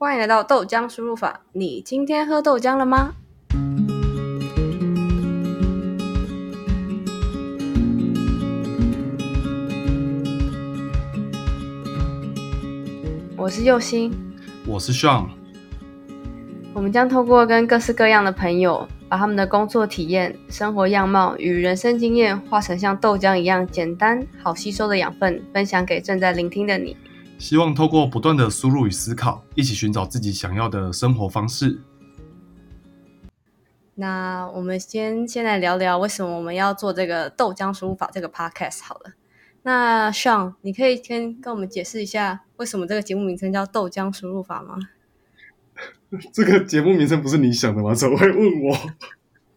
欢迎来到豆浆输入法。你今天喝豆浆了吗？我是佑星，我是 Sean。我们将透过跟各式各样的朋友，把他们的工作体验、生活样貌与人生经验，化成像豆浆一样简单、好吸收的养分，分享给正在聆听的你。希望透过不断的输入与思考，一起寻找自己想要的生活方式。那我们先先来聊聊为什么我们要做这个豆浆输入法这个 podcast 好了。那 Sean，你可以先跟我们解释一下，为什么这个节目名称叫豆浆输入法吗？这个节目名称不是你想的吗？怎么会问我？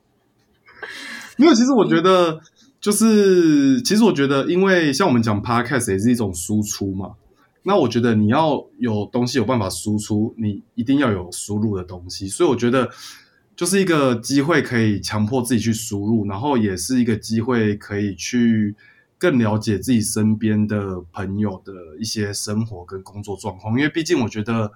没有，其实我觉得，就是其实我觉得，因为像我们讲 podcast 也是一种输出嘛。那我觉得你要有东西有办法输出，你一定要有输入的东西。所以我觉得就是一个机会，可以强迫自己去输入，然后也是一个机会，可以去更了解自己身边的朋友的一些生活跟工作状况。因为毕竟我觉得，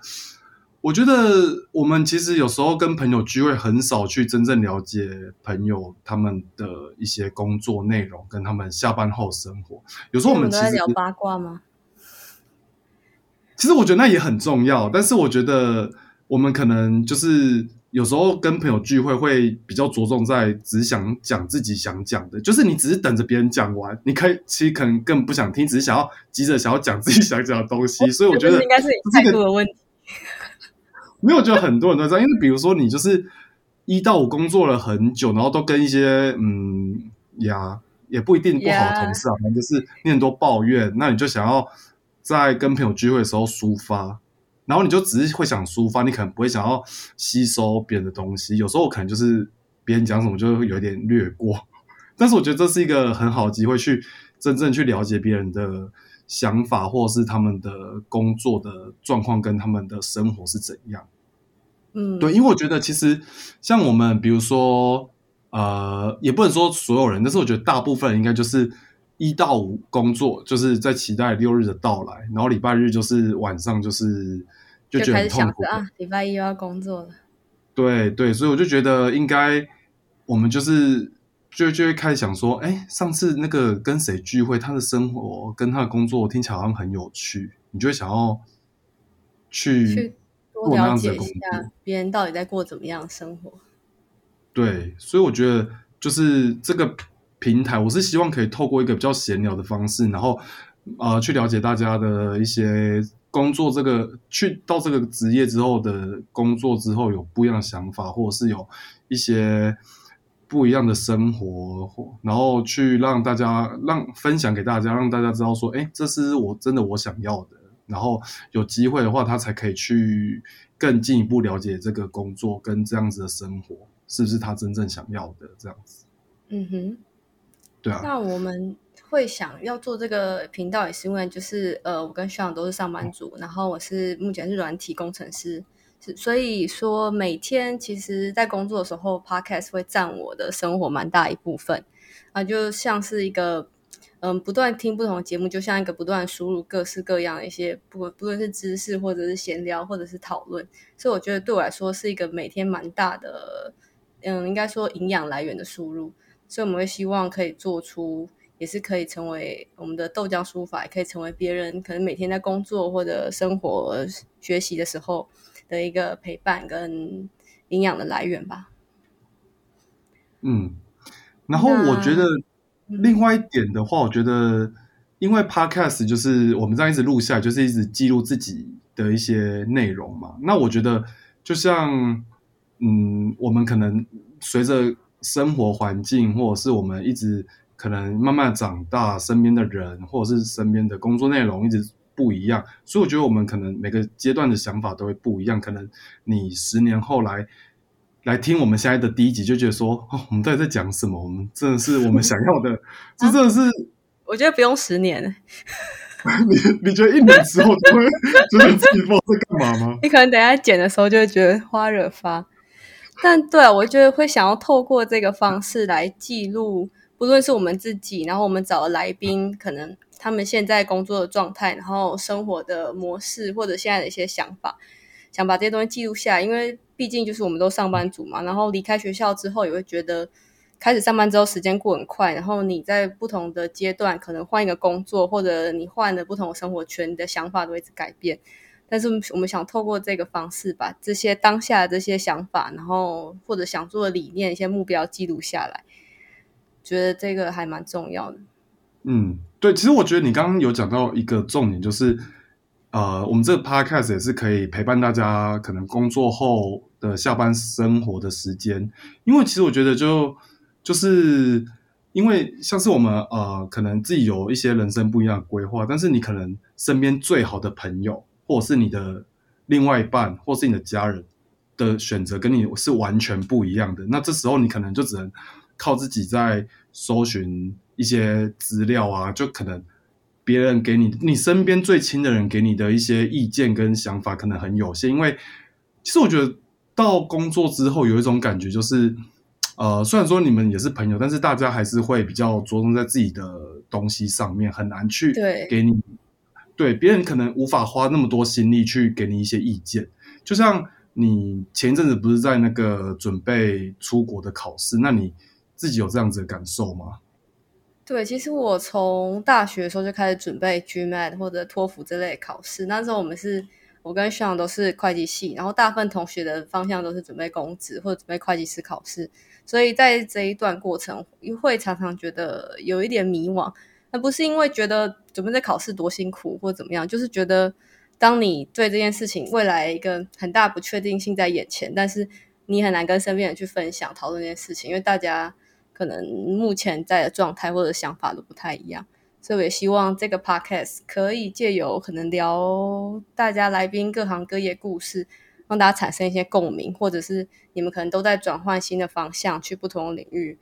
我觉得我们其实有时候跟朋友聚会，很少去真正了解朋友他们的一些工作内容，跟他们下班后生活。有时候我们其实聊八卦吗？其实我觉得那也很重要，但是我觉得我们可能就是有时候跟朋友聚会会比较着重在只想讲自己想讲的，就是你只是等着别人讲完，你可以其实可能更不想听，只是想要急着想要讲自己想讲的东西。所以我觉得应该是态度的问题。没有，觉得很多人都这样，因为比如说你就是一到五工作了很久，然后都跟一些嗯呀也不一定不好的同事啊，反正就是你很多抱怨，那你就想要。在跟朋友聚会的时候抒发，然后你就只是会想抒发，你可能不会想要吸收别人的东西。有时候可能就是别人讲什么就会有点略过，但是我觉得这是一个很好的机会，去真正去了解别人的想法，或是他们的工作的状况跟他们的生活是怎样。嗯，对，因为我觉得其实像我们，比如说呃，也不能说所有人，但是我觉得大部分人应该就是。一到五工作，就是在期待六日的到来，然后礼拜日就是晚上，就是就觉得很痛苦啊。礼拜一又要工作了。对对，所以我就觉得应该，我们就是就就会开始想说，哎，上次那个跟谁聚会，他的生活跟他的工作听起来好像很有趣，你就会想要去多了解一下别人到底在过怎么样的生活。对，所以我觉得就是这个。平台，我是希望可以透过一个比较闲聊的方式，然后呃，去了解大家的一些工作，这个去到这个职业之后的工作之后有不一样的想法，或者是有一些不一样的生活，然后去让大家让分享给大家，让大家知道说，哎，这是我真的我想要的，然后有机会的话，他才可以去更进一步了解这个工作跟这样子的生活是不是他真正想要的这样子。嗯哼。那我们会想要做这个频道，也是因为就是呃，我跟学长都是上班族，然后我是目前是软体工程师，是所以说每天其实在工作的时候，podcast 会占我的生活蛮大一部分啊，就像是一个嗯，不断听不同的节目，就像一个不断输入各式各样的一些不不论是知识或者是闲聊或者是讨论，所以我觉得对我来说是一个每天蛮大的嗯，应该说营养来源的输入。所以我们会希望可以做出，也是可以成为我们的豆浆书法，也可以成为别人可能每天在工作或者生活学习的时候的一个陪伴跟营养的来源吧。嗯，然后我觉得另外一点的话，我觉得因为 Podcast 就是我们这样一直录下来，就是一直记录自己的一些内容嘛。那我觉得就像嗯，我们可能随着生活环境，或者是我们一直可能慢慢长大，身边的人，或者是身边的工作内容一直不一样，所以我觉得我们可能每个阶段的想法都会不一样。可能你十年后来来听我们现在的第一集，就觉得说，哦，我们到底在讲什么？我们真的是我们想要的，这真的是，我觉得不用十年。你你觉得一年之后 就会觉得自己不知道在干嘛吗？你可能等下剪的时候就会觉得花惹发。但对啊，我觉得会想要透过这个方式来记录，不论是我们自己，然后我们找的来宾，可能他们现在工作的状态，然后生活的模式，或者现在的一些想法。想把这些东西记录下来，因为毕竟就是我们都上班族嘛。然后离开学校之后，也会觉得开始上班之后时间过很快，然后你在不同的阶段可能换一个工作，或者你换了不同的生活圈，你的想法都会一直改变。但是我们想透过这个方式，把这些当下的这些想法，然后或者想做的理念、一些目标记录下来，觉得这个还蛮重要的。嗯，对，其实我觉得你刚刚有讲到一个重点，就是呃，我们这个 podcast 也是可以陪伴大家可能工作后的下班生活的时间，因为其实我觉得就就是因为像是我们呃，可能自己有一些人生不一样的规划，但是你可能身边最好的朋友。或者是你的另外一半，或是你的家人的选择跟你是完全不一样的，那这时候你可能就只能靠自己在搜寻一些资料啊，就可能别人给你，你身边最亲的人给你的一些意见跟想法可能很有限，因为其实我觉得到工作之后有一种感觉，就是呃，虽然说你们也是朋友，但是大家还是会比较着重在自己的东西上面，很难去给你。对别人可能无法花那么多心力去给你一些意见，就像你前一阵子不是在那个准备出国的考试，那你自己有这样子的感受吗？对，其实我从大学的时候就开始准备 GMAT 或者托福这类考试，那时候我们是我跟徐阳都是会计系，然后大部分同学的方向都是准备公职或者准备会计师考试，所以在这一段过程会常常觉得有一点迷惘。不是因为觉得准备在考试多辛苦或怎么样，就是觉得当你对这件事情未来一个很大不确定性在眼前，但是你很难跟身边人去分享讨论这件事情，因为大家可能目前在的状态或者想法都不太一样，所以我也希望这个 podcast 可以借由可能聊大家来宾各行各业故事，让大家产生一些共鸣，或者是你们可能都在转换新的方向去不同的领域。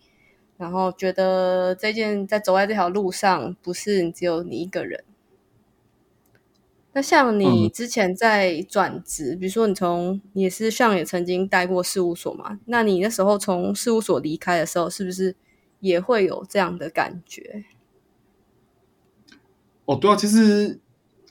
然后觉得这件在走在这条路上，不是只有你一个人。那像你之前在转职，比如说你从也是像也曾经待过事务所嘛？那你那时候从事务所离开的时候，是不是也会有这样的感觉？哦，对啊，其实。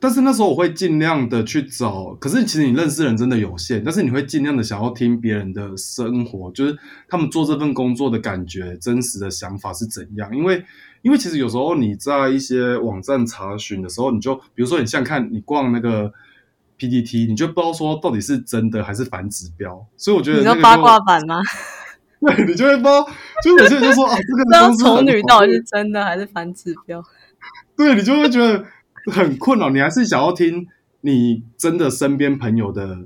但是那时候我会尽量的去找，可是其实你认识人真的有限，但是你会尽量的想要听别人的生活，就是他们做这份工作的感觉、真实的想法是怎样。因为，因为其实有时候你在一些网站查询的时候，你就比如说你像看你逛那个 PPT，你就不知道说到底是真的还是反指标。所以我觉得你说八卦版吗？对，你就会不知道，就有些人就说啊，这个丑女到底是真的还是反指标？对你就会觉得。很困扰，你还是想要听你真的身边朋友的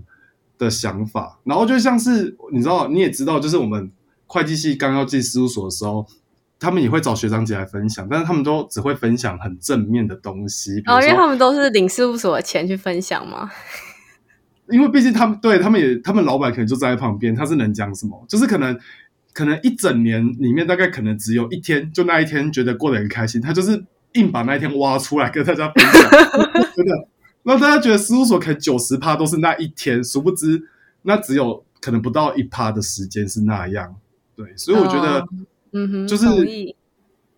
的想法，然后就像是你知道，你也知道，就是我们会计系刚要进事务所的时候，他们也会找学长姐来分享，但是他们都只会分享很正面的东西。哦，因为他们都是领事务所的钱去分享嘛？因为毕竟他们对他们也，他们老板可能就在旁边，他是能讲什么？就是可能可能一整年里面，大概可能只有一天，就那一天觉得过得很开心，他就是。硬把那一天挖出来跟大家分享，真的让大家觉得事务所可能九十趴都是那一天，殊不知那只有可能不到一趴的时间是那样。对，所以我觉得，嗯哼，就是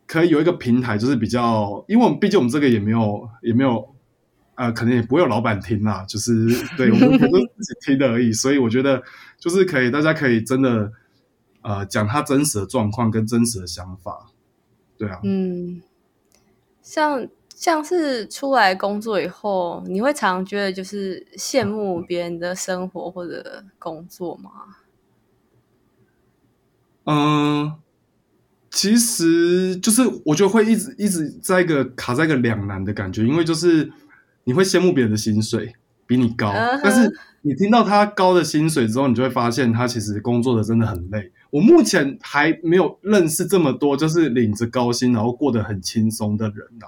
可以有一个平台，就是比较，因为我们毕竟我们这个也没有也没有，呃，可能也不会有老板听啦，就是对我们都是自己听的而已。所以我觉得就是可以，大家可以真的呃讲他真实的状况跟真实的想法，对啊，嗯。像像是出来工作以后，你会常觉得就是羡慕别人的生活或者工作吗？嗯，其实就是我觉得会一直一直在一个卡在一个两难的感觉，因为就是你会羡慕别人的薪水比你高，但是你听到他高的薪水之后，你就会发现他其实工作的真的很累。我目前还没有认识这么多，就是领着高薪然后过得很轻松的人呐。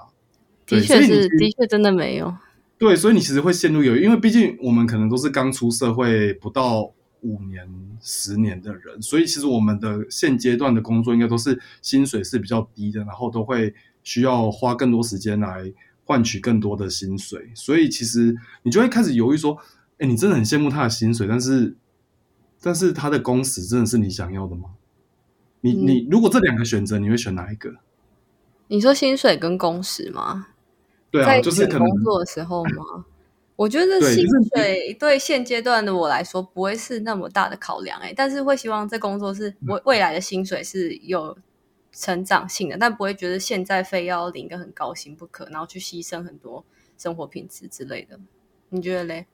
的确是，的确真的没有。对，所以你其实会陷入有，因为毕竟我们可能都是刚出社会不到五年、十年的人，所以其实我们的现阶段的工作应该都是薪水是比较低的，然后都会需要花更多时间来换取更多的薪水。所以其实你就会开始犹豫说：“哎，你真的很羡慕他的薪水，但是。”但是他的工时真的是你想要的吗？你你如果这两个选择，你会选哪一个？你说薪水跟工时吗？对啊，就是可能工作的时候吗？我觉得薪水对现阶段的我来说不会是那么大的考量，哎，但是会希望这工作是未未来的薪水是有成长性的，但不会觉得现在非要领个很高薪不可，然后去牺牲很多生活品质之类的。你觉得嘞？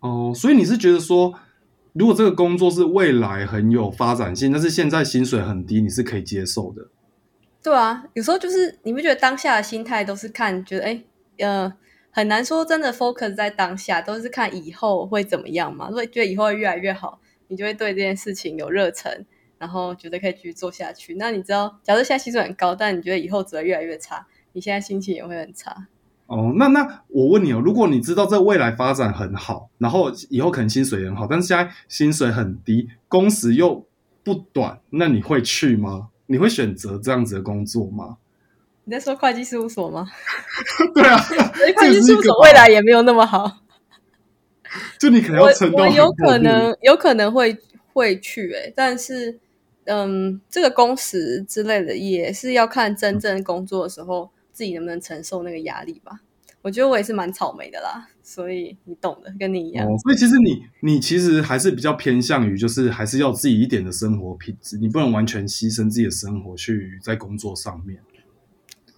哦，所以你是觉得说，如果这个工作是未来很有发展性，但是现在薪水很低，你是可以接受的？对啊，有时候就是你不觉得当下的心态都是看，觉得哎，呃，很难说真的 focus 在当下，都是看以后会怎么样嘛。所以觉得以后会越来越好，你就会对这件事情有热忱，然后觉得可以继续做下去。那你知道，假设现在薪水很高，但你觉得以后只会越来越差，你现在心情也会很差。哦，那那我问你哦，如果你知道这未来发展很好，然后以后可能薪水很好，但是现在薪水很低，工时又不短，那你会去吗？你会选择这样子的工作吗？你在说会计事务所吗？对啊，会计事务所未来也没有那么好。就你可能要撑到我有可能有可能会会去诶、欸，但是嗯，这个工时之类的也是要看真正工作的时候自己能不能承受那个压力吧。我觉得我也是蛮草莓的啦，所以你懂的，跟你一样。哦，所以其实你你其实还是比较偏向于，就是还是要自己一点的生活品质，你不能完全牺牲自己的生活去在工作上面。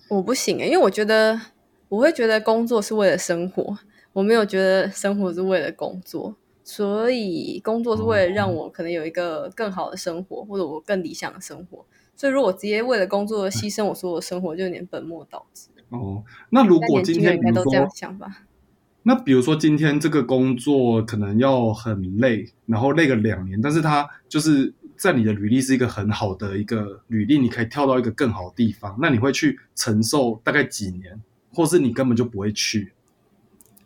我不行诶、欸，因为我觉得我会觉得工作是为了生活，我没有觉得生活是为了工作，所以工作是为了让我可能有一个更好的生活，或者我更理想的生活。所以如果直接为了工作牺牲我所有的生活，就有点本末倒置。哦，那如果今天应该都这样想吧？那比如说今天这个工作可能要很累，然后累个两年，但是它就是在你的履历是一个很好的一个履历，你可以跳到一个更好的地方，那你会去承受大概几年，或是你根本就不会去？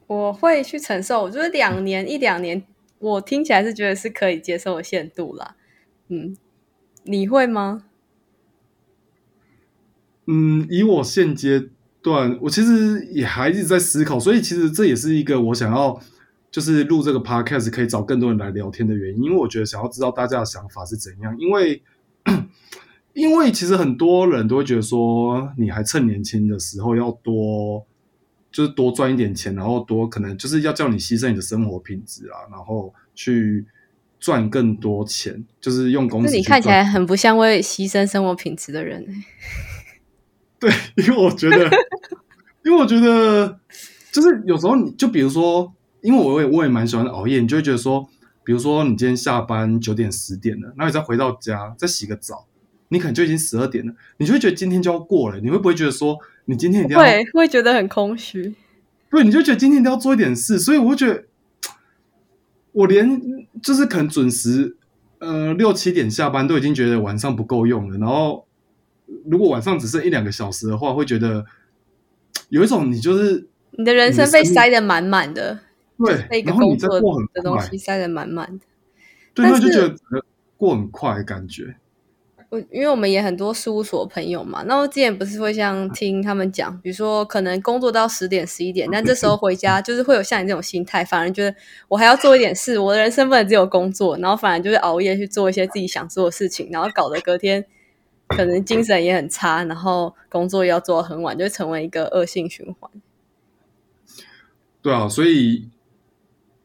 我会去承受，我觉得两年一两年，我听起来是觉得是可以接受的限度啦。嗯，你会吗？嗯，以我现阶段，我其实也还一直在思考，所以其实这也是一个我想要就是录这个 podcast 可以找更多人来聊天的原因，因为我觉得想要知道大家的想法是怎样，因为 因为其实很多人都会觉得说，你还趁年轻的时候要多就是多赚一点钱，然后多可能就是要叫你牺牲你的生活品质啊，然后去赚更多钱，就是用公司。你看起来很不像会牺牲生活品质的人、欸。对，因为我觉得，因为我觉得，就是有时候你就比如说，因为我也我也蛮喜欢熬夜，你就会觉得说，比如说你今天下班九点十点了，然后你再回到家再洗个澡，你可能就已经十二点了，你就会觉得今天就要过了，你会不会觉得说，你今天一定要会会觉得很空虚？对，你就觉得今天一定要做一点事，所以我会觉得，我连就是可能准时呃六七点下班都已经觉得晚上不够用了，然后。如果晚上只剩一两个小时的话，会觉得有一种你就是你的人生被塞得满满的，对，然后你在过很的东西塞得满满的，对，那就觉得过很快感觉。我因为我们也很多事务所朋友嘛，那我之前不是会像听他们讲，比如说可能工作到十点十一点，但这时候回家 就是会有像你这种心态，反而觉得我还要做一点事，我的人生不能只有工作，然后反而就是熬夜去做一些自己想做的事情，然后搞得隔天。可能精神也很差，然后工作要做很晚，就成为一个恶性循环。对啊，所以，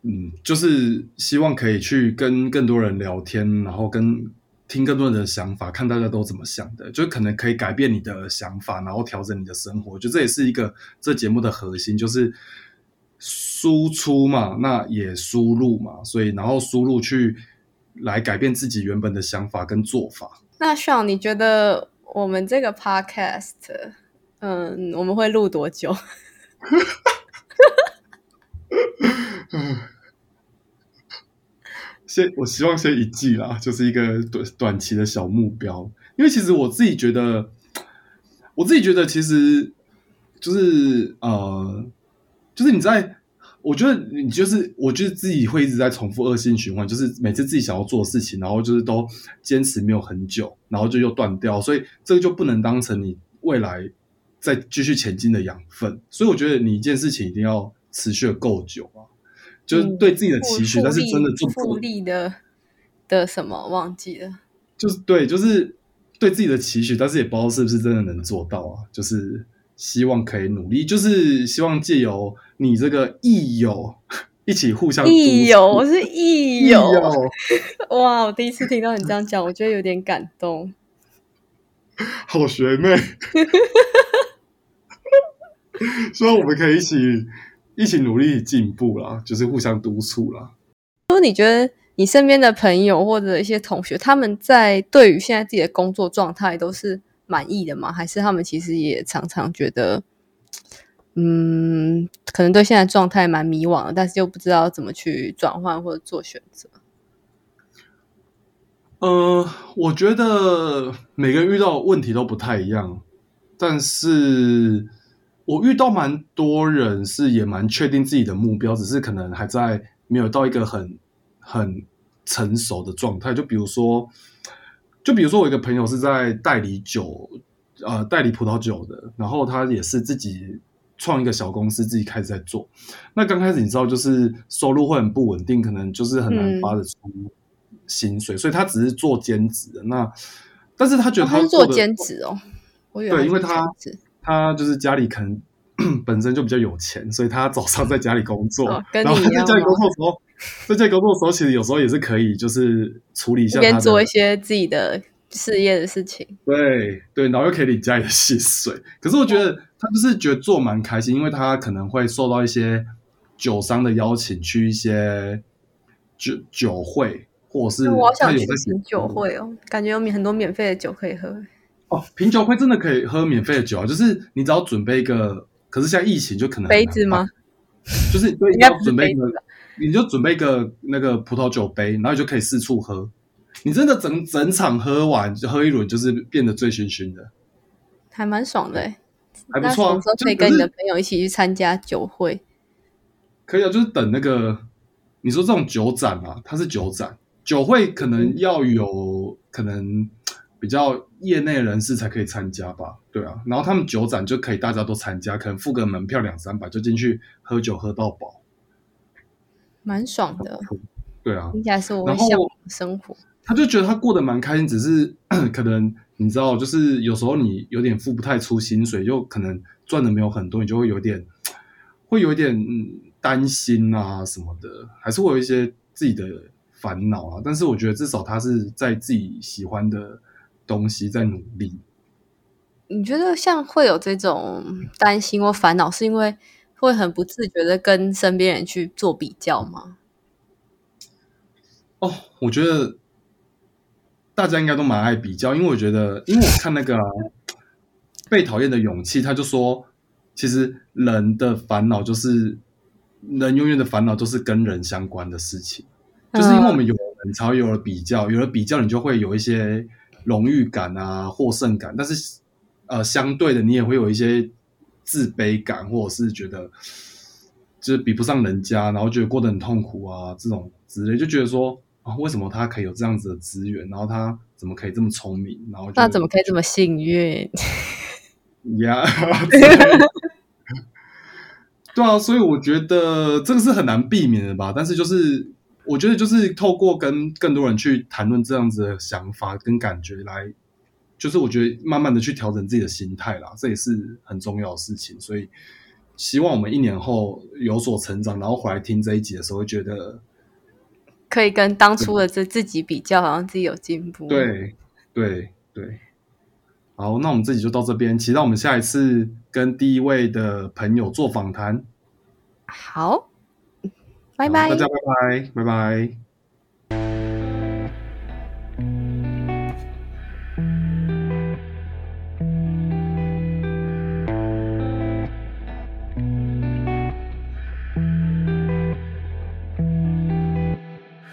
嗯，就是希望可以去跟更多人聊天，然后跟听更多人的想法，看大家都怎么想的，就可能可以改变你的想法，然后调整你的生活。我觉得这也是一个这节目的核心，就是输出嘛，那也输入嘛，所以然后输入去来改变自己原本的想法跟做法。那 Sean，你觉得我们这个 podcast，嗯，我们会录多久？先，我希望先一季啦，就是一个短短期的小目标。因为其实我自己觉得，我自己觉得其实就是呃，就是你在。我觉得你就是，我觉得自己会一直在重复恶性循环，就是每次自己想要做的事情，然后就是都坚持没有很久，然后就又断掉，所以这个就不能当成你未来再继续前进的养分。所以我觉得你一件事情一定要持续的够久啊，就是对自己的期许，但是真的做复利的的什么忘记了，就是对，就是对自己的期许，但是也不知道是不是真的能做到啊，就是。希望可以努力，就是希望借由你这个益友 一起互相益友，我是益友，哇！我第一次听到你这样讲，我觉得有点感动。好学妹，希望我们可以一起一起努力进步啦，就是互相督促啦。如果你觉得你身边的朋友或者一些同学，他们在对于现在自己的工作状态都是满意的吗？还是他们其实也常常觉得，嗯，可能对现在状态蛮迷惘的，但是又不知道怎么去转换或者做选择？呃，我觉得每个人遇到问题都不太一样，但是我遇到蛮多人是也蛮确定自己的目标，只是可能还在没有到一个很很成熟的状态。就比如说，就比如说我一个朋友是在代理酒，呃，代理葡萄酒的，然后他也是自己创一个小公司，自己开始在做。那刚开始你知道，就是收入会很不稳定，可能就是很难发得出。薪水，所以他只是做兼职的。那，但是他觉得他做兼职哦，对，因为他他就是家里可能 本身就比较有钱，所以他早上在家里工作，然后在家里工作的时候，在家里工作的时候，其实有时候也是可以就是处理一下，边做一些自己的事业的事情。对对，然后又可以领家里的薪水。可是我觉得他就是觉得做蛮开心，因为他可能会受到一些酒商的邀请，去一些酒酒会。或者是我想去品酒会哦，感觉有免很多免费的酒可以喝哦。品酒会真的可以喝免费的酒啊，就是你只要准备一个，可是现在疫情就可能杯子吗？就是对，要准备一个，你就准备一个那个葡萄酒杯，然后你就可以四处喝。你真的整整场喝完就喝一轮，就是变得醉醺醺的，还蛮爽的哎，还不错。可以跟你的朋友一起去参加酒会，可以啊，就是等那个你说这种酒展啊，它是酒展。酒会可能要有可能比较业内人士才可以参加吧，对啊，然后他们酒展就可以大家都参加，可能付个门票两三百就进去喝酒喝到饱，蛮爽的。对啊，听起来是我向往生活。他就觉得他过得蛮开心，只是 可能你知道，就是有时候你有点付不太出薪水，就可能赚的没有很多，你就会有点会有一点担心啊什么的，还是会有一些自己的。烦恼啊！但是我觉得至少他是在自己喜欢的东西在努力。你觉得像会有这种担心或烦恼，是因为会很不自觉的跟身边人去做比较吗？哦，我觉得大家应该都蛮爱比较，因为我觉得，因为我看那个被讨厌的勇气，他就说，其实人的烦恼就是人永远的烦恼都是跟人相关的事情。就是因为我们有人才有了比较，有了比较，你就会有一些荣誉感啊、获胜感。但是，呃，相对的，你也会有一些自卑感，或者是觉得就是比不上人家，然后觉得过得很痛苦啊，这种之类，就觉得说啊，为什么他可以有这样子的资源，然后他怎么可以这么聪明，然后他怎么可以这么幸运？呀，对啊，所以我觉得这个是很难避免的吧。但是就是。我觉得就是透过跟更多人去谈论这样子的想法跟感觉来，就是我觉得慢慢的去调整自己的心态啦，这也是很重要的事情。所以希望我们一年后有所成长，然后回来听这一集的时候，会觉得可以跟当初的自自己比较，好像自己有进步。对对对，好，那我们这集就到这边，期待我们下一次跟第一位的朋友做访谈。好。拜拜，大家拜拜，拜拜。